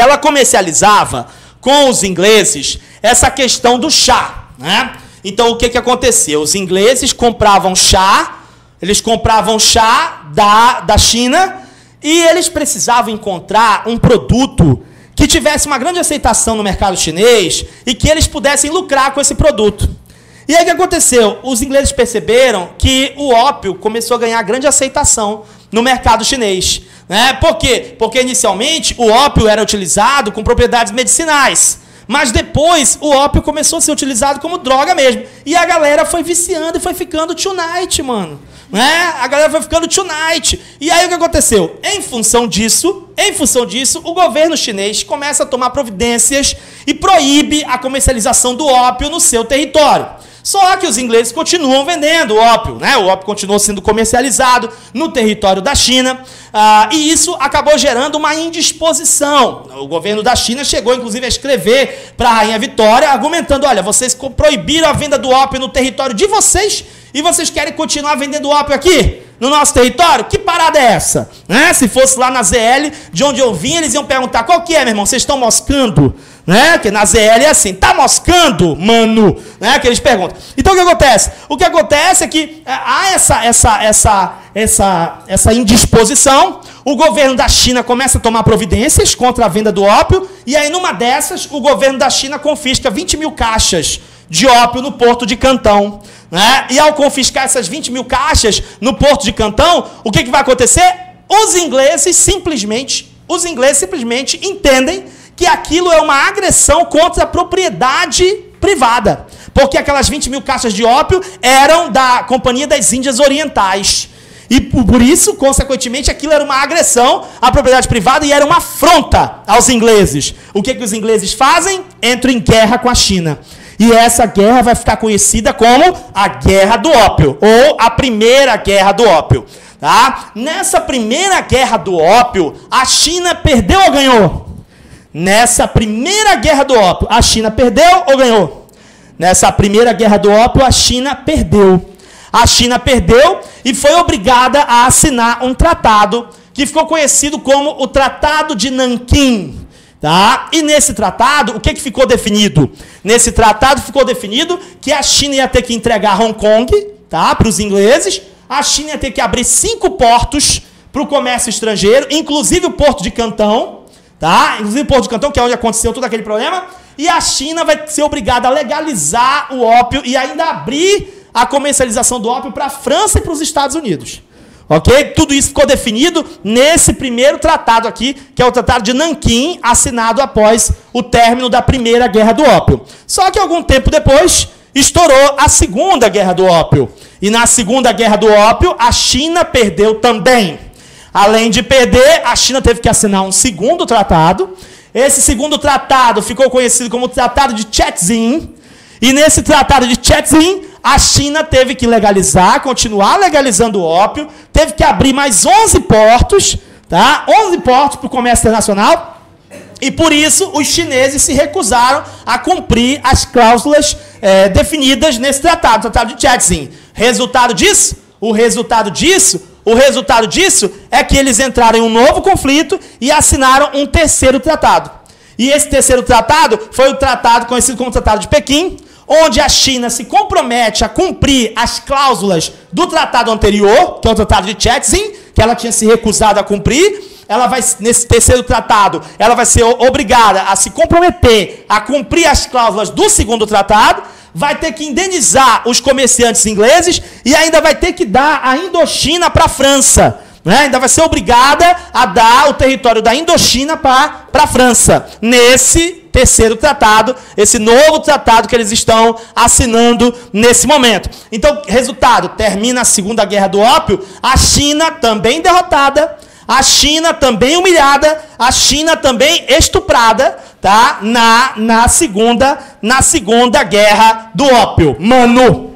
ela comercializava com os ingleses essa questão do chá, né? Então o que que aconteceu? Os ingleses compravam chá, eles compravam chá da, da China e eles precisavam encontrar um produto que tivesse uma grande aceitação no mercado chinês e que eles pudessem lucrar com esse produto. E aí o que aconteceu? Os ingleses perceberam que o ópio começou a ganhar grande aceitação no mercado chinês. Né? Por quê? Porque inicialmente o ópio era utilizado com propriedades medicinais. Mas depois o ópio começou a ser utilizado como droga mesmo. E a galera foi viciando e foi ficando tonight, mano. Né? A galera foi ficando tonight. E aí o que aconteceu? Em função disso, em função disso, o governo chinês começa a tomar providências e proíbe a comercialização do ópio no seu território. Só que os ingleses continuam vendendo ópio, né? O ópio continuou sendo comercializado no território da China, ah, e isso acabou gerando uma indisposição. O governo da China chegou, inclusive, a escrever para a Rainha Vitória, argumentando: olha, vocês proibiram a venda do ópio no território de vocês e vocês querem continuar vendendo ópio aqui? No nosso território? Que parada é essa? Né? Se fosse lá na ZL, de onde eu vim, eles iam perguntar: qual que é, meu irmão? Vocês estão moscando? Né? Que na ZL é assim, tá moscando, mano? Né? Que eles perguntam. Então o que acontece? O que acontece é que é, há essa, essa, essa, essa, essa indisposição. O governo da China começa a tomar providências contra a venda do ópio, e aí numa dessas, o governo da China confisca 20 mil caixas de ópio no porto de Cantão. Né? E ao confiscar essas 20 mil caixas no porto de Cantão, o que, que vai acontecer? Os ingleses simplesmente, os ingleses simplesmente entendem que aquilo é uma agressão contra a propriedade privada. Porque aquelas 20 mil caixas de ópio eram da Companhia das Índias Orientais. E por isso, consequentemente, aquilo era uma agressão à propriedade privada e era uma afronta aos ingleses. O que, que os ingleses fazem? Entram em guerra com a China. E essa guerra vai ficar conhecida como a Guerra do Ópio, ou a Primeira Guerra do Ópio. Tá? Nessa Primeira Guerra do Ópio, a China perdeu ou ganhou? Nessa Primeira Guerra do Ópio, a China perdeu ou ganhou? Nessa Primeira Guerra do Ópio, a China perdeu. A China perdeu e foi obrigada a assinar um tratado que ficou conhecido como o Tratado de Nanquim. Tá? E nesse tratado, o que, que ficou definido? Nesse tratado ficou definido que a China ia ter que entregar Hong Kong tá? para os ingleses, a China ia ter que abrir cinco portos para o comércio estrangeiro, inclusive o porto de Cantão, tá? inclusive porto de Cantão, que é onde aconteceu todo aquele problema, e a China vai ser obrigada a legalizar o ópio e ainda abrir a comercialização do ópio para a França e para os Estados Unidos. Ok? Tudo isso ficou definido nesse primeiro tratado aqui, que é o Tratado de Nanquim, assinado após o término da Primeira Guerra do Ópio. Só que algum tempo depois, estourou a Segunda Guerra do Ópio. E na Segunda Guerra do Ópio, a China perdeu também. Além de perder, a China teve que assinar um segundo tratado. Esse segundo tratado ficou conhecido como o Tratado de Chetzin. E nesse Tratado de Chetzin, a China teve que legalizar, continuar legalizando o ópio, teve que abrir mais 11 portos, tá? 11 portos para o comércio internacional. E por isso os chineses se recusaram a cumprir as cláusulas é, definidas nesse tratado, o tratado de Chetzin. Resultado disso? O resultado disso, o resultado disso é que eles entraram em um novo conflito e assinaram um terceiro tratado. E esse terceiro tratado foi o tratado conhecido como Tratado de Pequim, onde a China se compromete a cumprir as cláusulas do tratado anterior, que é o tratado de Chetzin, que ela tinha se recusado a cumprir. Ela vai, nesse terceiro tratado, ela vai ser obrigada a se comprometer a cumprir as cláusulas do segundo tratado, vai ter que indenizar os comerciantes ingleses e ainda vai ter que dar a Indochina para a França. Né? Ainda vai ser obrigada a dar o território da Indochina para a França. Nesse terceiro tratado, esse novo tratado que eles estão assinando nesse momento. Então, resultado: termina a Segunda Guerra do Ópio, a China também derrotada, a China também humilhada, a China também estuprada, tá? Na, na segunda na Segunda Guerra do Ópio. Mano,